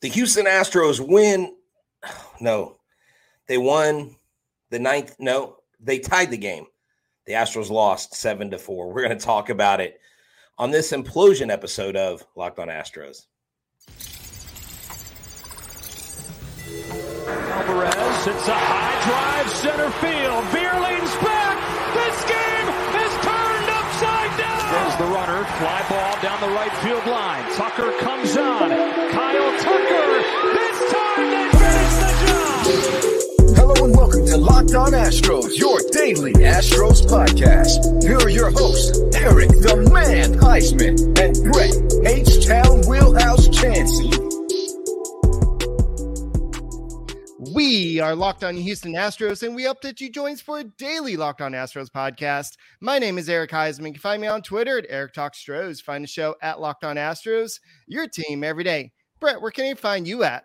The Houston Astros win. No, they won the ninth. No, they tied the game. The Astros lost seven to four. We're going to talk about it on this implosion episode of Locked On Astros. Alvarez hits a high drive center field. Vierling's back. The right field line. Tucker comes on. Kyle Tucker. This time they finish the job. Hello and welcome to Locked On Astros, your daily Astros podcast. Here are your hosts, Eric the Man Huysman and Brett H-Town Wheelhouse Chancey. We are Locked On Houston Astros, and we hope that you join us for a daily Locked On Astros podcast. My name is Eric Huysman. You can find me on Twitter at Eric Talk Stros. Find the show at Locked On Astros, your team every day. Brett, where can they find you at?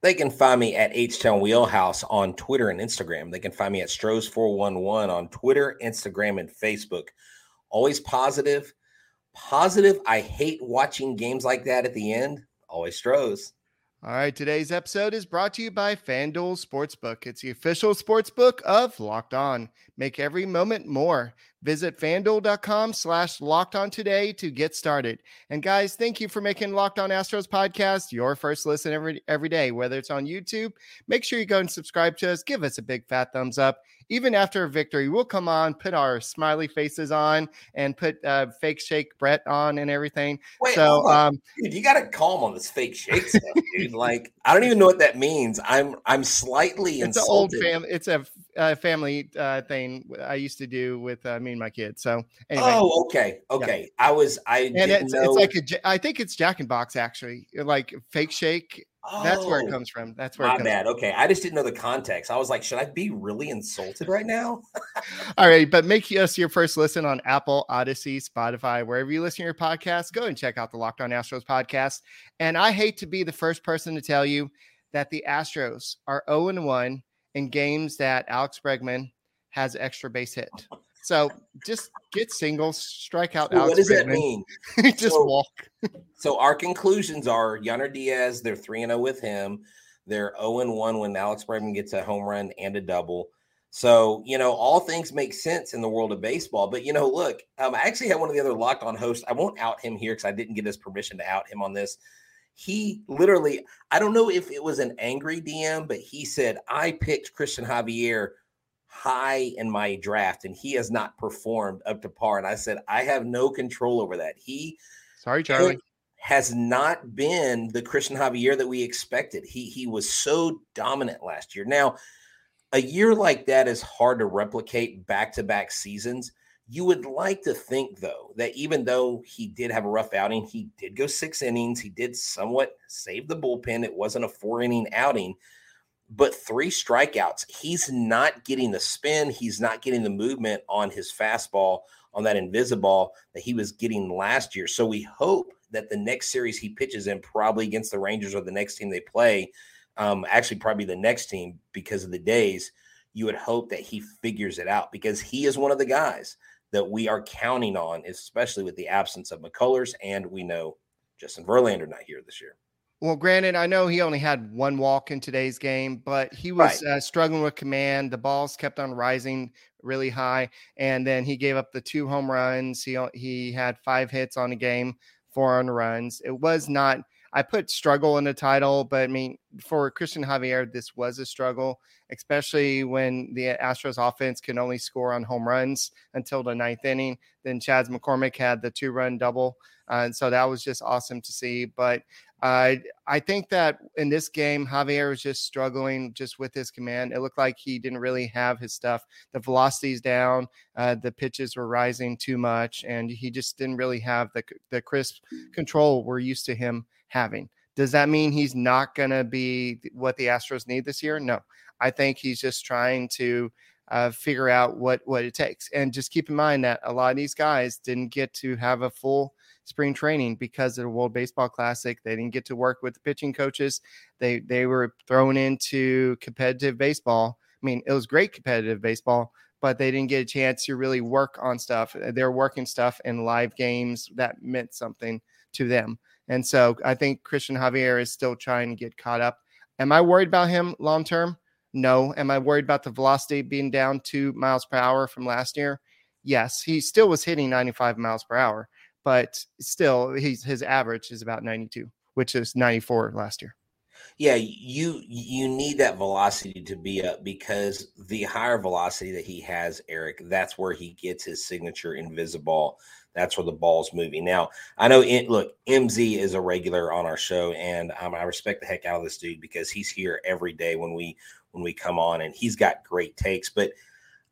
They can find me at H Town Wheelhouse on Twitter and Instagram. They can find me at Stros411 on Twitter, Instagram, and Facebook. Always positive. Positive. I hate watching games like that at the end. Always Stros. All right, today's episode is brought to you by FanDuel Sportsbook. It's the official sportsbook of Locked On. Make every moment more. Visit fanduel.com slash locked on today to get started. And guys, thank you for making Locked On Astros podcast your first listen every every day, whether it's on YouTube. Make sure you go and subscribe to us. Give us a big fat thumbs up. Even after a victory, we'll come on, put our smiley faces on, and put uh, fake shake Brett on and everything. Wait, so, um, dude, you got to calm on this fake shake stuff, dude. Like, I don't even know what that means. I'm I'm slightly it's an old insulted. fam. It's a uh, family uh, thing I used to do with uh, me my kids. So anyway, Oh, okay, okay. I was I and didn't it's, know. it's like a, I think it's Jack and Box actually, uh, like fake shake. That's where it Oh, comes from. That's where My it comes. bad. Okay, I just didn't know the context. I was like, should I be really insulted right now? All right, but make us your first listen on Apple, Odyssey, Spotify, wherever you listen to your podcast. Go and check out the Locked On Astros podcast. And I hate to be the first person to tell you that the Astros are 0 1 in games that Alex Bregman has extra base hit. So just get singles, strike out So what does that mean? just So- walk. So our conclusions are Yainer Diaz, they're 3 and 0 with him. They're 0 and 1 when Alex Bregman gets a home run and a double. So, you know, all things make sense in the world of baseball. But, you know, look, um, I actually had one of the other locked on hosts. I won't out him here because I didn't get his permission to out him on this. He literally, I don't know if it was an angry DM, but he said, I picked Cristian Javier high in my draft and he has not performed up to par. And I said, I have no control over that. He Sorry, Charlie. has not been the Cristian Javier that we expected. He he was so dominant last year. Now, a year like that is hard to replicate back-to-back seasons. You would like to think though that even though he did have a rough outing, he did go 6 innings, he did somewhat save the bullpen. It wasn't a 4-inning outing, but 3 strikeouts. He's not getting the spin, he's not getting the movement on his fastball on that invisible that he was getting last year. So we hope that the next series he pitches in, probably against the Rangers or the next team they play, um, actually probably the next team because of the days, you would hope that he figures it out because he is one of the guys that we are counting on, especially with the absence of McCullers, and we know Justin Verlander not here this year. Well, granted, I know he only had one walk in today's game, but he was uh, struggling with command. The balls kept on rising really high, and then he gave up the two home runs. He he had five hits on the game, four on runs. It was not. I put struggle in the title, but I mean, for Cristian Javier, this was a struggle, especially when the Astros offense can only score on home runs until the ninth inning. Then Chas McCormick had the two run double. Uh, and so that was just awesome to see. But uh, I think that in this game, Javier was just struggling just with his command. It looked like he didn't really have his stuff. The velocity's down, uh, the pitches were rising too much, and he just didn't really have the the crisp control we're used to him having. Does that mean he's not going to be what the Astros need this year? No, I think he's just trying to uh, figure out what what it takes. And just keep in mind that a lot of these guys didn't get to have a full spring training because of the World Baseball Classic. They didn't get to work with the pitching coaches. They they were thrown into competitive baseball. I mean, it was great competitive baseball, but they didn't get a chance to really work on stuff. Uh, They're working stuff in live games that meant something to them. And so I think Cristian Javier is still trying to get caught up. Am I worried about him long term? No. Am I worried about the velocity being down two miles per hour from last year? Yes. He still was hitting 95 miles per hour, but still, he's, his average is about 92, which is 94 last year. Yeah, you you need that velocity to be up because the higher velocity that he has, Eric, that's where he gets his signature invisible. That's where the ball's moving. Now, I know. Look, MZ is a regular on our show, and um, I respect the heck out of this dude because he's here every day when we when we come on, and he's got great takes. But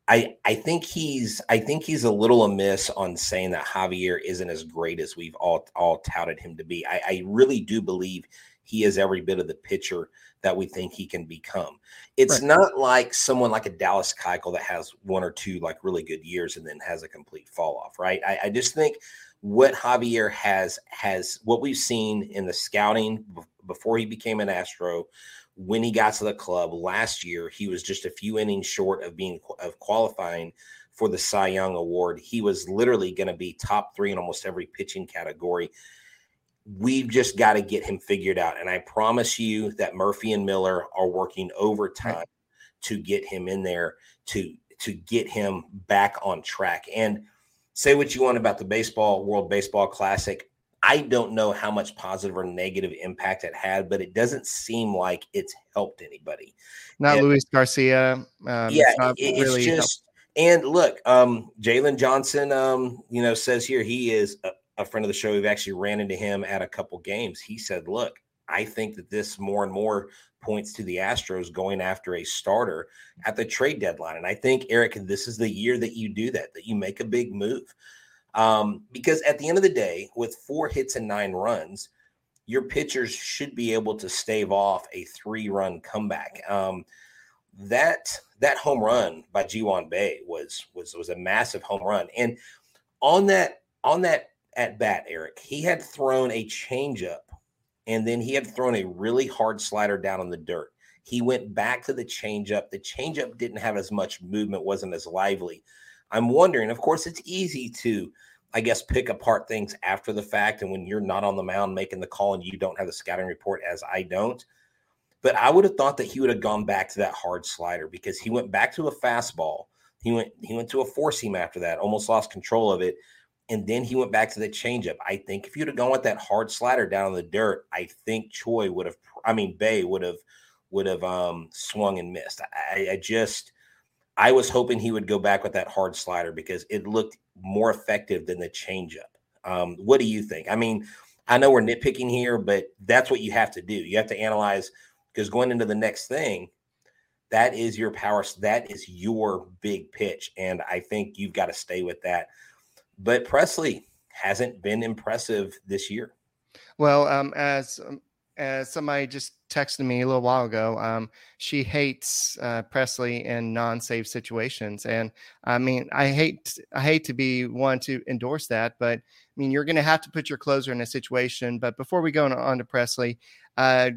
I I think he's I think he's a little amiss on saying that Javier isn't as great as we've all all touted him to be. I, I really do believe he is every bit of the pitcher that we think he can become. It's right. not like someone like a Dallas Keuchel that has one or two like really good years and then has a complete fall off, right? I, I just think what Javier has has what we've seen in the scouting before he became an Astro, when he got to the club last year, he was just a few innings short of being of qualifying for the Cy Young Award. He was literally going to be top three in almost every pitching category we've just got to get him figured out. And I promise you that Murphy and Miller are working overtime to get him in there to to get him back on track. And say what you want about the baseball World Baseball Classic. I don't know how much positive or negative impact it had, but it doesn't seem like it's helped anybody. Not and, Luis Garcia. Um, yeah, it's, it, it's really just. Helped. And look, um, Jalen Johnson, um, you know, says here he is a friend of the show, we've actually ran into him at a couple games. He said, Look, I think that this more and more points to the Astros going after a starter at the trade deadline. And I think, Eric, this is the year that you do that, that you make a big move. Um, because at the end of the day, with four hits and nine runs, your pitchers should be able to stave off a three-run comeback. Um, that that home run by Ji-hwan Bae was was was a massive home run, and on that on that at bat, Eric. He had thrown a changeup and then he had thrown a really hard slider down in the dirt. He went back to the changeup. The changeup didn't have as much movement, wasn't as lively. I'm wondering, of course, it's easy to, I guess, pick apart things after the fact. And when you're not on the mound making the call and you don't have the scouting report, as I don't. But I would have thought that he would have gone back to that hard slider because he went back to a fastball. He went he went to a four seam after that, almost lost control of it and then he went back to the changeup. I think if you'd have gone with that hard slider down in the dirt, I think Choi would have. I mean, Bae would have would have um, swung and missed. I, I just I was hoping he would go back with that hard slider because it looked more effective than the changeup. Um, what do you think? I mean, I know we're nitpicking here, but that's what you have to do. You have to analyze because going into the next thing, that is your power. That is your big pitch, and I think you've got to stay with that but Pressly hasn't been impressive this year. Well, um, as as somebody just texted me a little while ago, um, she hates uh, Pressly in non-save situations, and I mean, I hate I hate to be one to endorse that, but I mean, you're going to have to put your closer in a situation. But before we go on, on to Pressly, uh,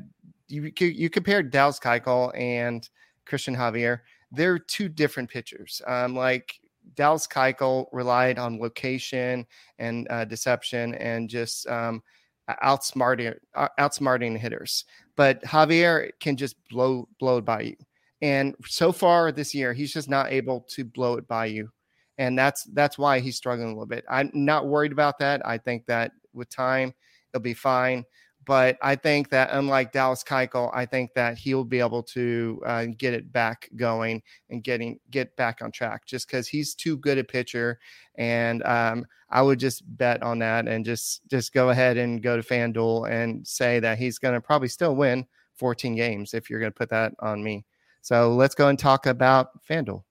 you you compared Dallas Keuchel and Cristian Javier. They're two different pitchers. Um, like Dallas Keuchel relied on location and uh, deception and just um, outsmarting outsmarting hitters. But Javier can just blow blow it by you. And so far this year, he's just not able to blow it by you, and that's that's why he's struggling a little bit. I'm not worried about that. I think that with time, it'll be fine. But I think that unlike Dallas Keuchel, I think that he'll be able to uh, get it back going and getting get back on track. Just because he's too good a pitcher, and um, I would just bet on that and just just go ahead and go to FanDuel and say that he's going to probably still win 14 games if you're going to put that on me. So let's go and talk about FanDuel.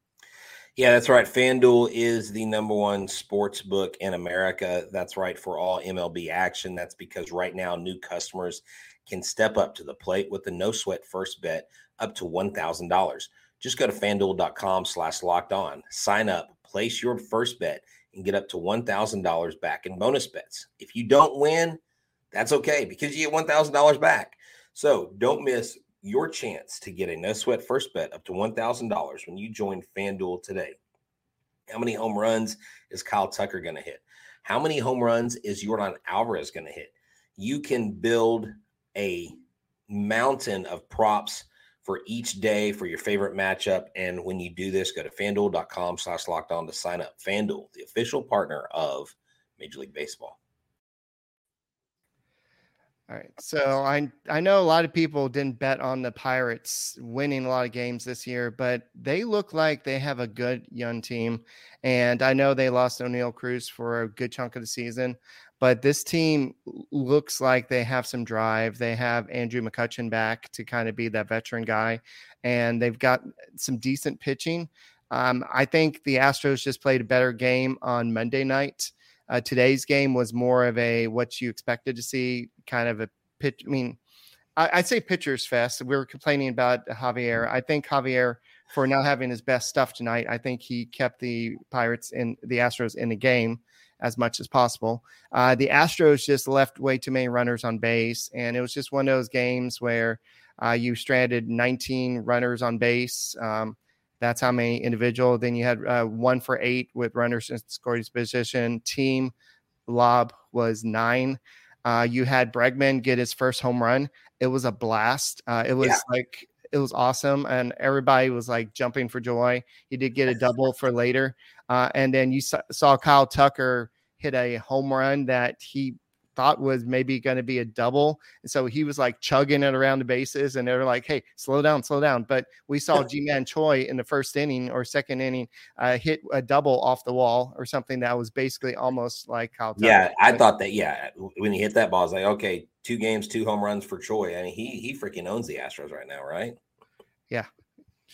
Yeah, that's right. FanDuel is the number one sports book in America. That's right for all MLB action. That's because right now new customers can step up to the plate with a no sweat first bet up to $1,000. Just go to fanduel.com slash locked on, sign up, place your first bet, and get up to $1,000 back in bonus bets. If you don't win, that's okay because you get $1,000 back. So don't miss your chance to get a no sweat first bet up to $1,000 when you join FanDuel today. How many home runs is Kyle Tucker going to hit? How many home runs is Yordan Alvarez going to hit? you can build a mountain of props for each day for your favorite matchup. And when you do this, go to fanduel.com slash locked on to sign up. Fanduel, the official partner of Major League Baseball. All right. So I I know a lot of people didn't bet on the Pirates winning a lot of games this year, but they look like they have a good young team. And I know they lost Oneil Cruz for a good chunk of the season, but this team looks like they have some drive. They have Andrew McCutchen back to kind of be that veteran guy, and they've got some decent pitching. Um, I think the Astros just played a better game on Monday night. Uh, today's game was more of a what you expected to see, kind of a pitch. I mean, I, would say pitchers fest. We were complaining about Javier. I think Javier, for not having his best stuff tonight, I think he kept the Pirates and the Astros in the game as much as possible. Uh, the Astros just left way too many runners on base, and it was just one of those games where uh, you stranded 19 runners on base. Um, that's how many individual. Then you had uh, one for eight with runners in scoring position. Team lob was nine. Uh, you had Bregman get his first home run. It was a blast. Uh, it was yeah. like it was awesome, and everybody was like jumping for joy. He did get a double for later, uh, and then you saw, saw Kyle Tucker hit a home run that he thought was maybe going to be a double. And so he was like chugging it around the bases, and they're like, hey, slow down, slow down. But we saw Ji-Man Choi in the first inning or second inning uh, hit a double off the wall or something that was basically almost like how. Yeah, I thought that. Yeah, when he hit that ball, I was like, okay, two games, two home runs for Choi. I mean, he he freaking owns the Astros right now, right? Yeah.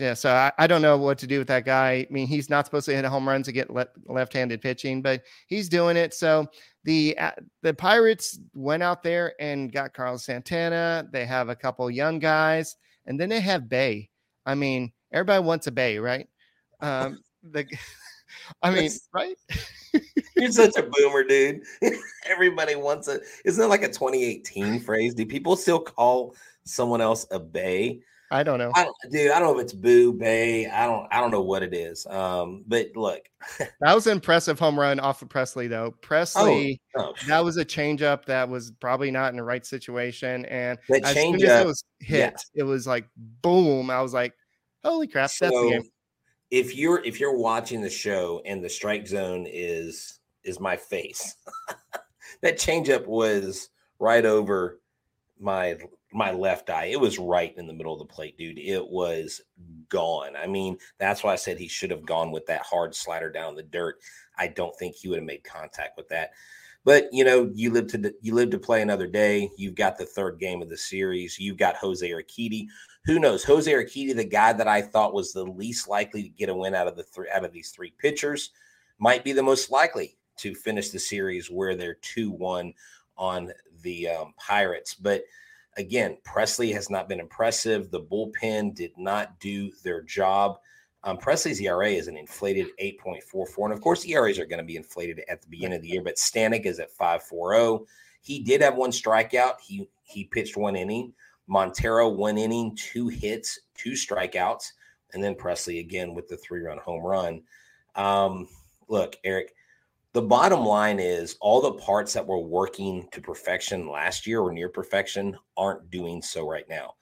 Yeah, so I, I don't know what to do with that guy. I mean, he's not supposed to hit a home run to get le- left-handed pitching, but he's doing it. So the uh, the Pirates went out there and got Carlos Santana. They have a couple young guys, and then they have Bae. I mean, everybody wants a Bay, right? Um, the, I mean, right? You're such a boomer, dude. Everybody wants a. Isn't that like a 2018 phrase? Do people still call someone else a Bae? I don't know. I don't, dude, I don't know if it's Boo Bay. I don't I don't know what it is. Um, but look. that was an impressive home run off of Pressly though. Pressly oh, oh, that was a changeup that was probably not in the right situation. And that as soon as it was hit, yeah. it was like boom. I was like, holy crap, so, that's the game. If you're if you're watching the show and the strike zone is is my face, that changeup was right over my my left eye. It was right in the middle of the plate, dude. It was gone. I mean, that's why I said he should have gone with that hard slider down the dirt. I don't think he would have made contact with that. But you know, you live to you live to play another day. You've got the third game of the series. You've got Jose Urquidy. Who knows? Jose Urquidy, the guy that I thought was the least likely to get a win out of the three out of these three pitchers, might be the most likely to finish the series where they're two one on the um, Pirates. But Again, Pressly has not been impressive. The bullpen did not do their job. Um, Pressly's ERA is an inflated 8.44. And of course, ERAs are going to be inflated at the beginning of the year, but Stanek is at 5.40. He did have one strikeout. He he pitched one inning. Montero, one inning, two hits, two strikeouts. And then Pressly again with the three run home run. Um, look, Eric, the bottom line is all the parts that were working to perfection last year or near perfection aren't doing so right now.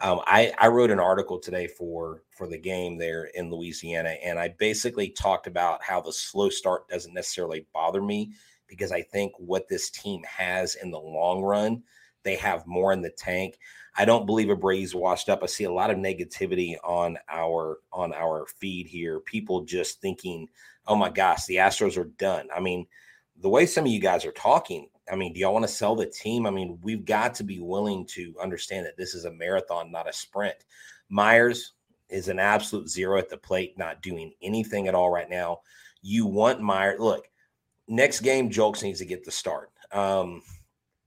Um, I, I wrote an article today for for the game there in Louisiana, and I basically talked about how the slow start doesn't necessarily bother me because I think what this team has in the long run, they have more in the tank. I don't believe Abreu's washed up. I see a lot of negativity on our on our feed here. People just thinking oh my gosh, the Astros are done. I mean, the way some of you guys are talking, I mean, do y'all want to sell the team? I mean, we've got to be willing to understand that this is a marathon, not a sprint. Meyers is an absolute zero at the plate, not doing anything at all right now. You want Meyers. Look, next game, Julks needs to get the start. Um,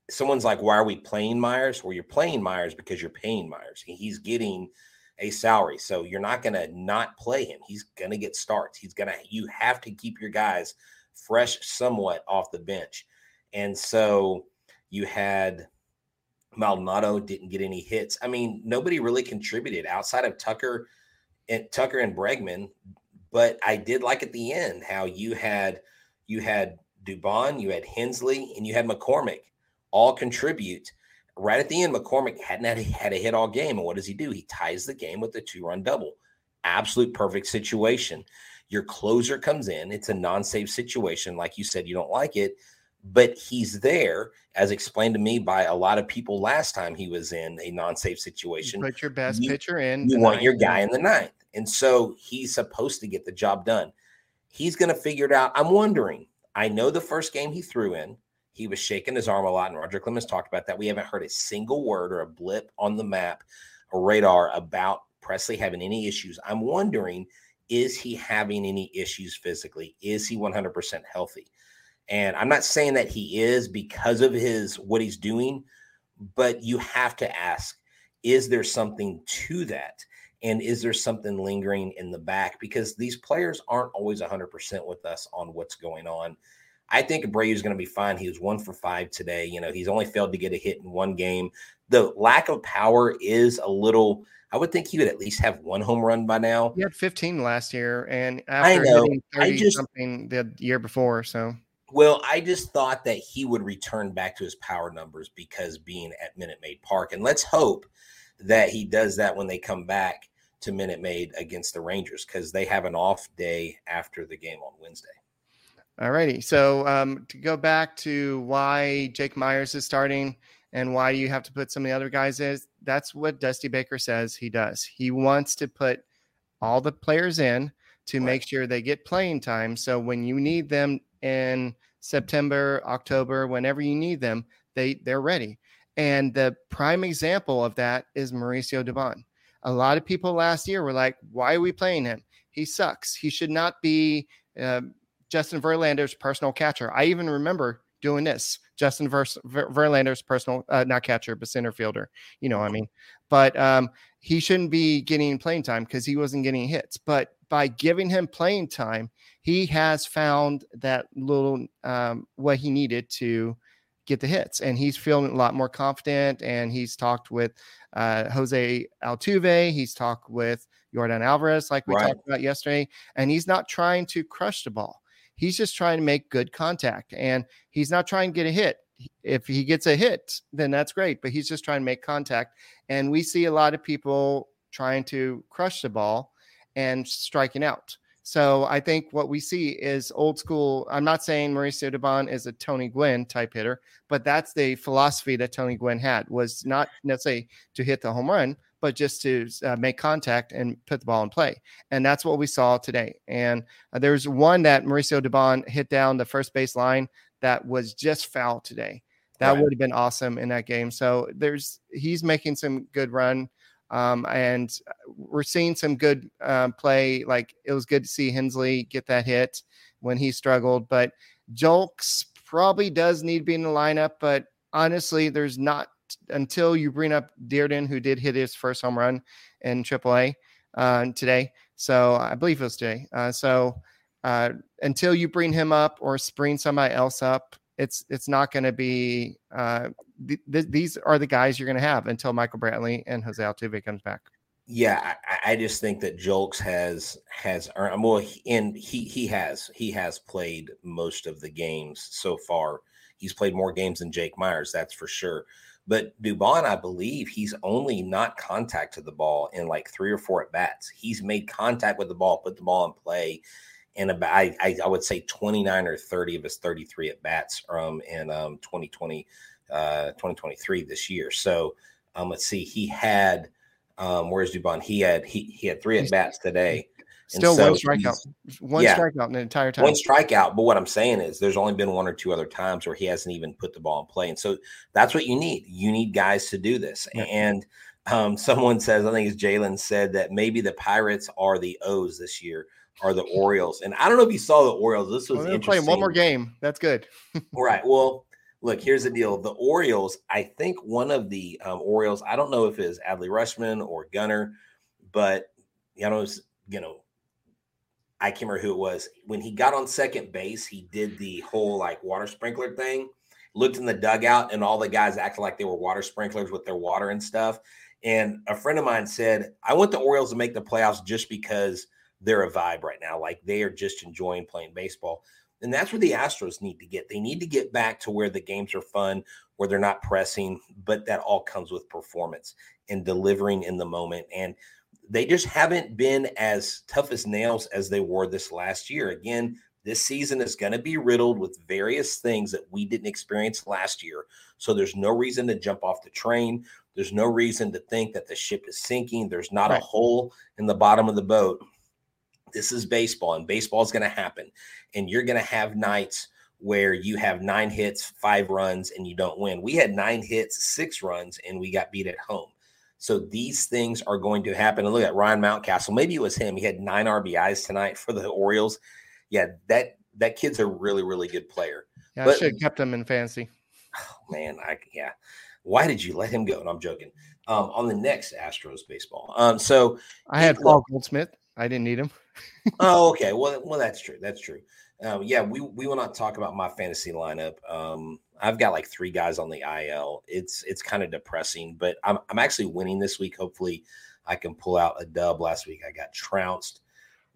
someone's like, why are we playing Meyers? Well, you're playing Meyers because you're paying Meyers. He's getting – a salary. So you're not going to not play him. He's going to get starts. He's going to, you have to keep your guys fresh somewhat off the bench. And so you had Maldonado didn't get any hits. I mean, nobody really contributed outside of Tucker and Tucker and Bregman. But I did like at the end how you had you had Dubon, you had Hensley, and you had McCormick all contribute. Right at the end, McCormick hadn't had a, had a hit all game. And what does he do? He ties the game with a two run double. Absolute perfect situation. Your closer comes in. It's a non save situation. Like you said, you don't like it, but he's there, as explained to me by a lot of people last time he was in a non save situation. Put your best you, pitcher in. You want your guy in the ninth. And so he's supposed to get the job done. He's going to figure it out. I'm wondering. I know the first game he threw in, he was shaking his arm a lot, and Roger Clemens talked about that. We haven't heard a single word or a blip on the map or radar about Pressly having any issues. I'm wondering is he having any issues physically? Is he 100% healthy? And I'm not saying that he is because of his what he's doing, but you have to ask is there something to that? And is there something lingering in the back? Because these players aren't always 100% with us on what's going on. I think Abreu is going to be fine. He was one for five today. You know, he's only failed to get a hit in one game. The lack of power is a little. I would think he would at least have one home run by now. He had 15 last year, and after hitting 30 just, something the year before. So, well, I just thought that he would return back to his power numbers because being at Minute Maid Park, and let's hope that he does that when they come back to Minute Maid against the Rangers because they have an off day after the game on Wednesday. All righty. So um, to go back to why Jake Meyers is starting and why you have to put some of the other guys in, that's what Dusty Baker says he does. He wants to put all the players in to right. make sure they get playing time. So when you need them in September, October, whenever you need them, they they're ready. And the prime example of that is Mauricio Dubon. A lot of people last year were like, "Why are we playing him? He sucks. He should not be." Uh, Justin Verlander's personal catcher. I even remember doing this. Justin Ver- Verlander's personal, uh, not catcher, but center fielder. You know what I mean? But um, he shouldn't be getting playing time because he wasn't getting hits. But by giving him playing time, he has found that little um, what he needed to get the hits, and he's feeling a lot more confident. And he's talked with uh, Jose Altuve. He's talked with Yordan Alvarez, like we right. talked about yesterday, and he's not trying to crush the ball. He's just trying to make good contact and he's not trying to get a hit. If he gets a hit, then that's great, but he's just trying to make contact. And we see a lot of people trying to crush the ball and striking out. So I think what we see is old school. I'm not saying Mauricio Dubon is a Tony Gwynn type hitter, but that's the philosophy that Tony Gwynn had was not necessarily to hit the home run, but just to uh, make contact and put the ball in play. And that's what we saw today. And uh, there's one that Mauricio Dubon hit down the first base line that was just foul today. That right. would have been awesome in that game. So there's he's making some good run. Um, and we're seeing some good um, play. Like it was good to see Hensley get that hit when he struggled, but Julks probably does need to be in the lineup. But honestly, there's not until you bring up Dirden, who did hit his first home run in AAA uh, today. So I believe it was today. Uh, so uh, until you bring him up or bring somebody else up, it's it's not going to be. Uh, th- th- these are the guys you're going to have until Michael Brantley and Jose Altuve comes back. Yeah, I, I just think that Julks has has earned well, and he he has he has played most of the games so far. He's played more games than Jake Meyers, that's for sure. But Dubon, I believe he's only not contact to the ball in like three or four at bats. He's made contact with the ball, put the ball in play, and about I, I would say 29 or 30 of his 33 at bats um in um 2020 uh 2023 this year. So um let's see, he had um where's Dubon? He had he he had three at bats today. Still so one strikeout. One yeah, strikeout in the entire time. One strikeout. But what I'm saying is there's only been one or two other times where he hasn't even put the ball in play. And so that's what you need. You need guys to do this. Yeah. And um, someone says, I think it's Jalen said that maybe the Pirates are the O's this year, are the Orioles. And I don't know if you saw the Orioles. This was well, playing one more game. That's good. right. Well, look, here's the deal. The Orioles, I think one of the um, Orioles, I don't know if it's Adley Rutschman or Gunnar, but you know, you know, I can't remember who it was. When he got on second base, he did the whole like water sprinkler thing, looked in the dugout, and all the guys acted like they were water sprinklers with their water and stuff. And a friend of mine said, I want the Orioles to make the playoffs just because they're a vibe right now. Like they are just enjoying playing baseball. And that's where the Astros need to get. They need to get back to where the games are fun, where they're not pressing, but that all comes with performance and delivering in the moment. And they just haven't been as tough as nails as they were this last year. Again, this season is going to be riddled with various things that we didn't experience last year. So there's no reason to jump off the train. There's no reason to think that the ship is sinking. There's not right. a hole in the bottom of the boat. This is baseball, and baseball is going to happen. And you're going to have nights where you have nine hits, five runs, and you don't win. We had nine hits, six runs, and we got beat at home. So these things are going to happen. And look at Ryan Mountcastle. Maybe it was him. He had nine RBIs tonight for the Orioles. Yeah, that that kid's a really, really good player. Yeah, but, I should have kept him in fantasy. Oh, man, I yeah. Why did you let him go? And I'm joking. Um, on the next Astros baseball. Um, so I had Paul Goldschmidt. I didn't need him. oh, okay. Well, well, that's true. That's true. Um, yeah, we we will not talk about my fantasy lineup. Um, I've got like three guys on the IL. It's it's kind of depressing, but I'm I'm actually winning this week. Hopefully, I can pull out a dub. Last week I got trounced,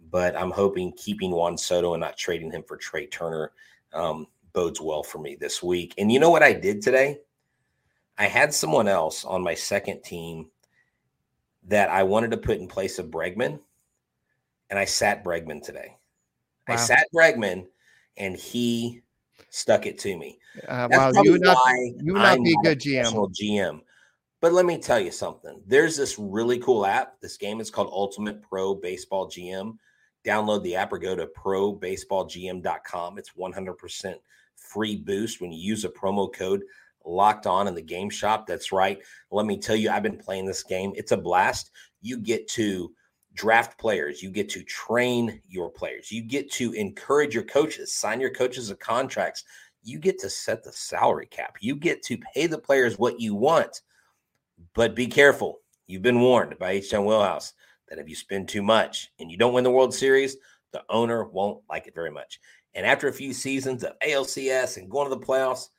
but I'm hoping keeping Juan Soto and not trading him for Trea Turner um, bodes well for me this week. And you know what I did today? I had someone else on my second team that I wanted to put in place of Bregman, and I sat Bregman today. Wow. I sat Bregman, and he stuck it to me. Uh, wow, you would not, you would not be a good GM. GM. But let me tell you something. There's this really cool app. This game is called Ultimate Pro Baseball GM. Download the app or go to probaseballgm.com. It's 100% free boost when you use a promo code locked on in the game shop. That's right. Let me tell you, I've been playing this game. It's a blast. You get to draft players, you get to train your players, you get to encourage your coaches, sign your coaches a contracts, you get to set the salary cap, you get to pay the players what you want. But be careful. You've been warned by H. Town Wheelhouse that if you spend too much and you don't win the World Series, the owner won't like it very much. And after a few seasons of ALCS and going to the playoffs,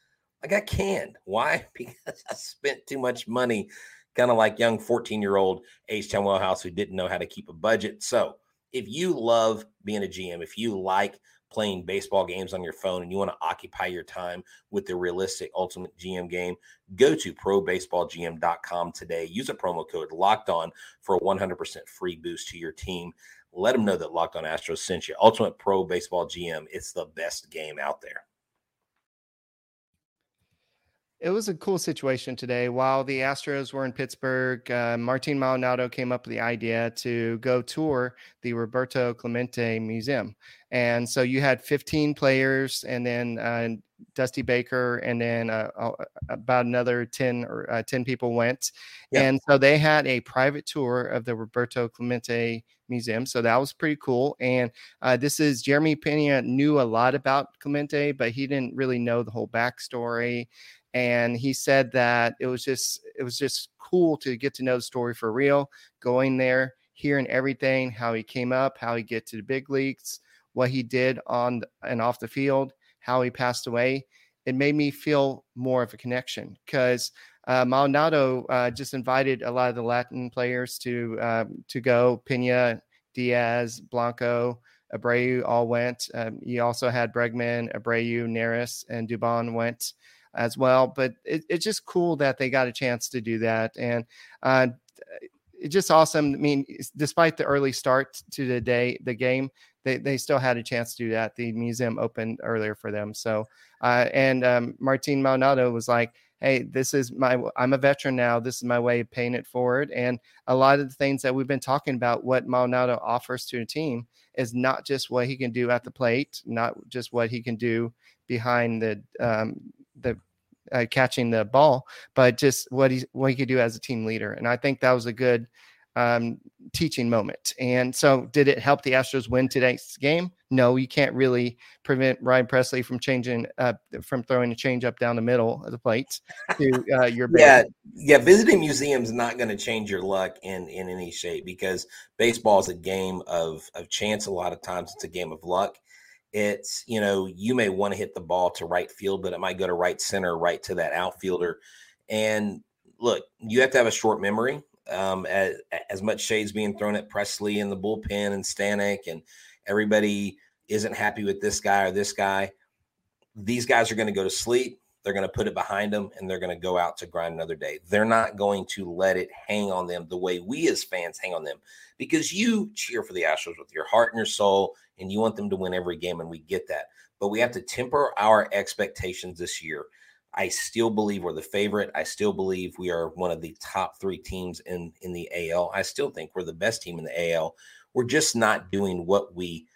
I got canned. Why? Because I spent too much money kind of like young 14 year old H. Town Wheelhouse who didn't know how to keep a budget. So if you love being a GM, if you like playing baseball games on your phone and you want to occupy your time with the realistic ultimate GM game, go to probaseballgm.com today. Use a promo code locked on for a 100% free boost to your team. Let them know that Locked On Astros sent you. Ultimate Pro Baseball GM. It's the best game out there it was a cool situation today. While the Astros were in Pittsburgh, uh, Martin Maldonado came up with the idea to go tour the Roberto Clemente Museum. And so you had 15 players and then uh, Dusty Baker, and then uh, about another 10 or uh, 10 people went. Yep. And so they had a private tour of the Roberto Clemente Museum. So that was pretty cool. And uh, this is Jeremy Pena knew a lot about Clemente, but he didn't really know the whole backstory and he said that it was just it was just cool to get to know the story for real going there hearing everything how he came up how he get to the big leagues what he did on and off the field how he passed away it made me feel more of a connection because uh, Maldonado uh, just invited a lot of the Latin players to uh, to go. Pena, Diaz, Blanco, Abreu all went. Um, he also had Bregman, Abreu, Neris, and Dubon went as well. But it, it's just cool that they got a chance to do that. And uh, it's just awesome. I mean, despite the early start to the day, the game, they, they still had a chance to do that. The museum opened earlier for them. So, uh, and um, Martin Maldonado was like, hey, this is my, I'm a veteran now. This is my way of paying it forward. And a lot of the things that we've been talking about, what Maldonado offers to a team is not just what he can do at the plate, not just what he can do behind the um, the uh, catching the ball, but just what he what he could do as a team leader. And I think that was a good um, teaching moment. And so, did it help the Astros win today's game? No, you can't really prevent Ryan Pressly from changing uh, from throwing a change up down the middle of the plate to uh, your yeah yeah. Visiting museums not going to change your luck in in any shape because baseball is a game of of chance. A lot of times, it's a game of luck. It's, you know, you may want to hit the ball to right field, but it might go to right center, right to that outfielder. And look, you have to have a short memory. Um, as, as much shades being thrown at Pressly and the bullpen and Stanek, and everybody isn't happy with this guy or this guy. These guys are going to go to sleep. They're going to put it behind them and they're going to go out to grind another day. They're not going to let it hang on them the way we as fans hang on them because you cheer for the Astros with your heart and your soul and you want them to win every game. And we get that. But we have to temper our expectations this year. I still believe we're the favorite. I still believe we are one of the top three teams in, in the AL. I still think we're the best team in the AL. We're just not doing what we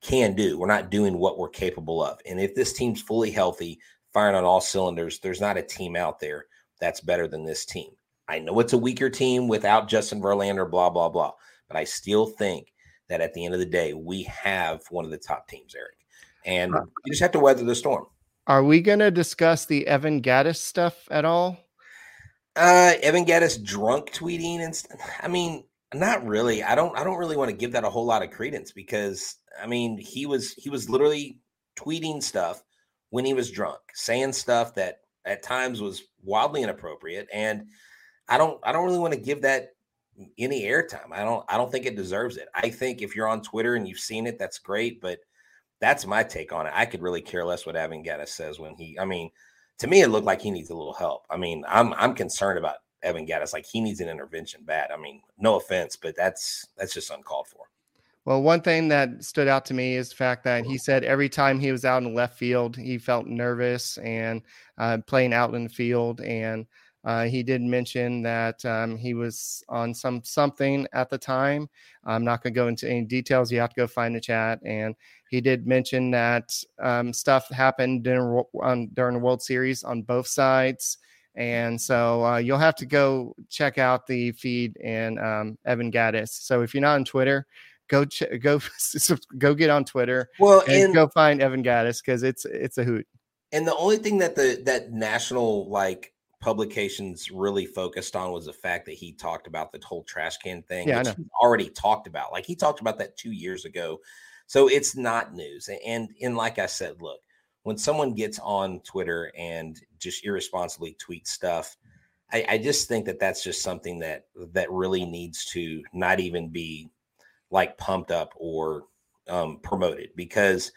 can do. We're not doing what we're capable of. And if this team's fully healthy, firing on all cylinders. There's not a team out there that's better than this team. I know it's a weaker team without Justin Verlander, blah, blah, blah. But I still think that at the end of the day, we have one of the top teams, Eric. And you just have to weather the storm. Are we going to discuss the Evan Gattis stuff at all? Uh, Evan Gattis drunk tweeting and st- I mean, not really. I don't. I don't really want to give that a whole lot of credence because I mean, he was he was literally tweeting stuff when he was drunk, saying stuff that at times was wildly inappropriate. And I don't I don't really want to give that any airtime. I don't I don't think it deserves it. I think if you're on Twitter and you've seen it, that's great. But that's my take on it. I could really care less what Evan Gattis says when he I mean, to me it looked like he needs a little help. I mean, I'm I'm concerned about Evan Gattis. Like he needs an intervention bad. I mean, no offense, but that's that's just uncalled for. Well, one thing that stood out to me is the fact that he said every time he was out in left field, he felt nervous and uh, playing out in the field. And uh, he did mention that um, he was on some something at the time. I'm not going to go into any details. You have to go find the chat. And he did mention that um, stuff happened during, on, during the World Series on both sides. And so uh, you'll have to go check out the feed and um, Evan Gattis. So if you're not on Twitter, go ch- go go get on Twitter. Well, and, and go find Evan Gattis because it's it's a hoot. And the only thing that the that national like publications really focused on was the fact that he talked about the whole trash can thing, yeah, which he already talked about. Like he talked about that two years ago. So it's not news. And and like I said, look, when someone gets on Twitter and just irresponsibly tweets stuff, I, I just think that that's just something that that really needs to not even be like pumped up or um, promoted because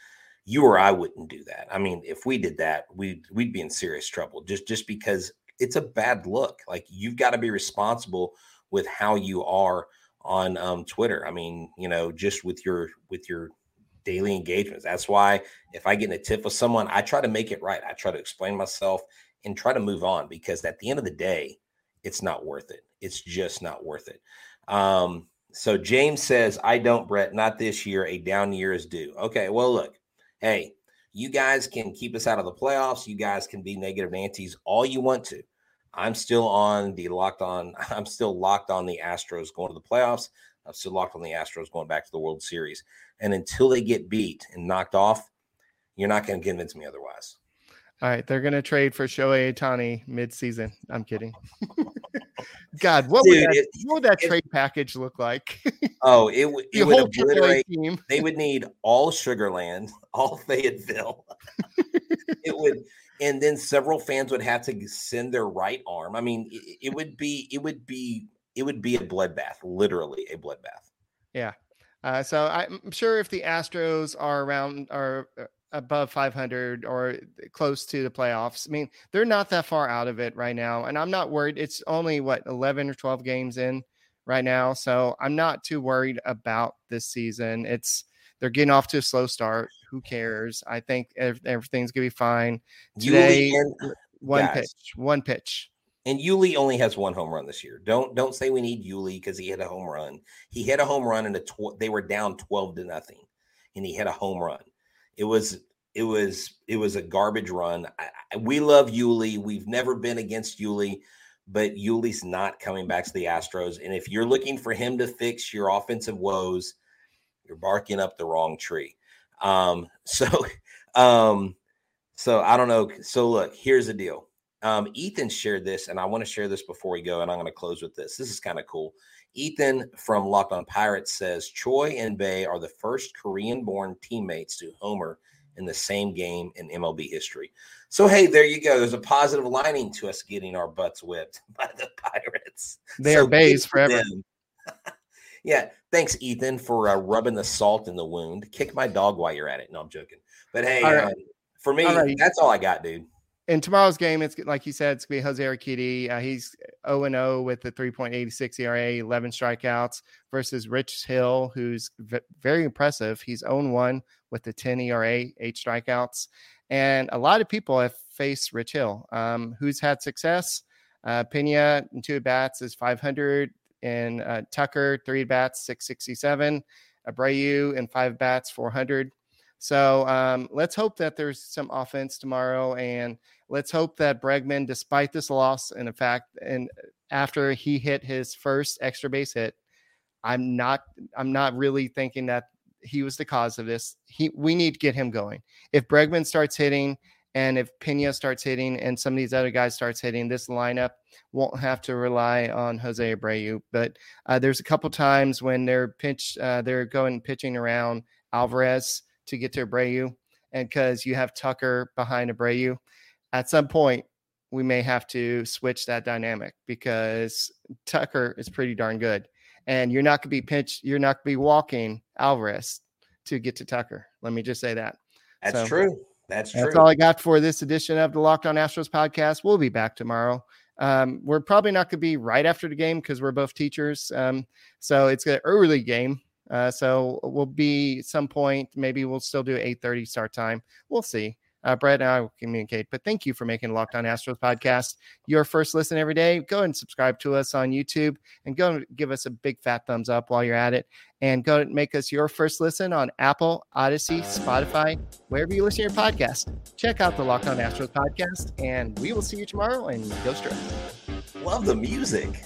you or I wouldn't do that. I mean, if we did that, we'd we'd be in serious trouble just just because it's a bad look. Like you've got to be responsible with how you are on um, Twitter. I mean, you know, just with your with your daily engagements. That's why if I get in a tiff with someone, I try to make it right. I try to explain myself and try to move on because at the end of the day, it's not worth it. It's just not worth it. Um, so James says, I don't, Brett, not this year. A down year is due. Okay, well, look, hey, you guys can keep us out of the playoffs. You guys can be negative Nancy's all you want to. I'm still on the locked on. I'm still locked on the Astros going to the playoffs. I'm still locked on the Astros going back to the World Series. And until they get beat and knocked off, you're not going to convince me otherwise. All right, they're going to trade for Shohei Ohtani mid-season. I'm kidding. God, what, Dude, would that, it, what would that it, trade package look like? oh, it, would it would obliterate. Team. They would need all Sugarland, all Fayetteville. it would, and then several fans would have to send their right arm. I mean, it, it would be, it would be, it would be a bloodbath, literally a bloodbath. Yeah. Uh, so I'm sure if the Astros are around, are uh, above 500 or close to the playoffs. I mean, they're not that far out of it right now. And I'm not worried. It's only what 11 or 12 games in right now. So I'm not too worried about this season. It's, they're getting off to a slow start. Who cares? I think everything's gonna be fine. Today, one guys, pitch, one pitch. And Yuli only has one home run this year. Don't don't say we need Yuli because he hit a home run. He hit a home run and a tw- they were down twelve to nothing, and he hit a home run. It was it was it was a garbage run. I, we love Yuli. We've never been against Yuli, but Yuli's not coming back to the Astros. And if you're looking for him to fix your offensive woes, you're barking up the wrong tree. Um, so um, so I don't know. So look, here's the deal. Um, Ethan shared this, and I want to share this before we go, and I'm going to close with this. This is kind of cool. Ethan from Locked On Pirates says Choi and Bae are the first Korean born teammates to homer in the same game in MLB history. So, hey, there you go. There's a positive lining to us getting our butts whipped by the Pirates. They so are Bays forever. yeah. Thanks, Ethan, for uh, rubbing the salt in the wound. Kick my dog while you're at it. No, I'm joking. But hey, right. uh, for me, right. that's all I got, dude. In tomorrow's game, it's like you said, it's gonna be Jose Urquidy. Uh, he's 0 0 with the 3.86 ERA, 11 strikeouts versus Rich Hill, who's v- very impressive. He's 0 1 with the 10 ERA, eight strikeouts. And a lot of people have faced Rich Hill, um, who's had success. Uh, Pena in two bats is 500, and uh, Tucker three bats 667. Abreu in five bats 400. So um, let's hope that there's some offense tomorrow, and let's hope that Bregman, despite this loss, in fact, and after he hit his first extra base hit, I'm not I'm not really thinking that he was the cause of this. He we need to get him going. If Bregman starts hitting, and if Pena starts hitting, and some of these other guys starts hitting, this lineup won't have to rely on Jose Abreu. But uh, there's a couple times when they're pitch uh, they're going pitching around Alvarez to get to Abreu, and because you have Tucker behind Abreu, at some point we may have to switch that dynamic because Tucker is pretty darn good, and you're not going to be pitch, you're not going to be walking Alvarez to get to Tucker. Let me just say that. That's so, true. That's true. That's all I got for this edition of the Locked On Astros podcast. We'll be back tomorrow. Um, we're probably not going to be right after the game because we're both teachers. Um, so it's an early game. Uh, so we'll be some point. Maybe we'll still do 8:30 start time. We'll see. Uh, Brett and I will communicate. But thank you for making Locked On Astros podcast your first listen every day. Go and subscribe to us on YouTube and go give us a big fat thumbs up while you're at it. And go and make us your first listen on Apple, Audacy, Spotify, wherever you listen to your podcast. Check out the Locked On Astros podcast, and we will see you tomorrow. And go straight. Love the music.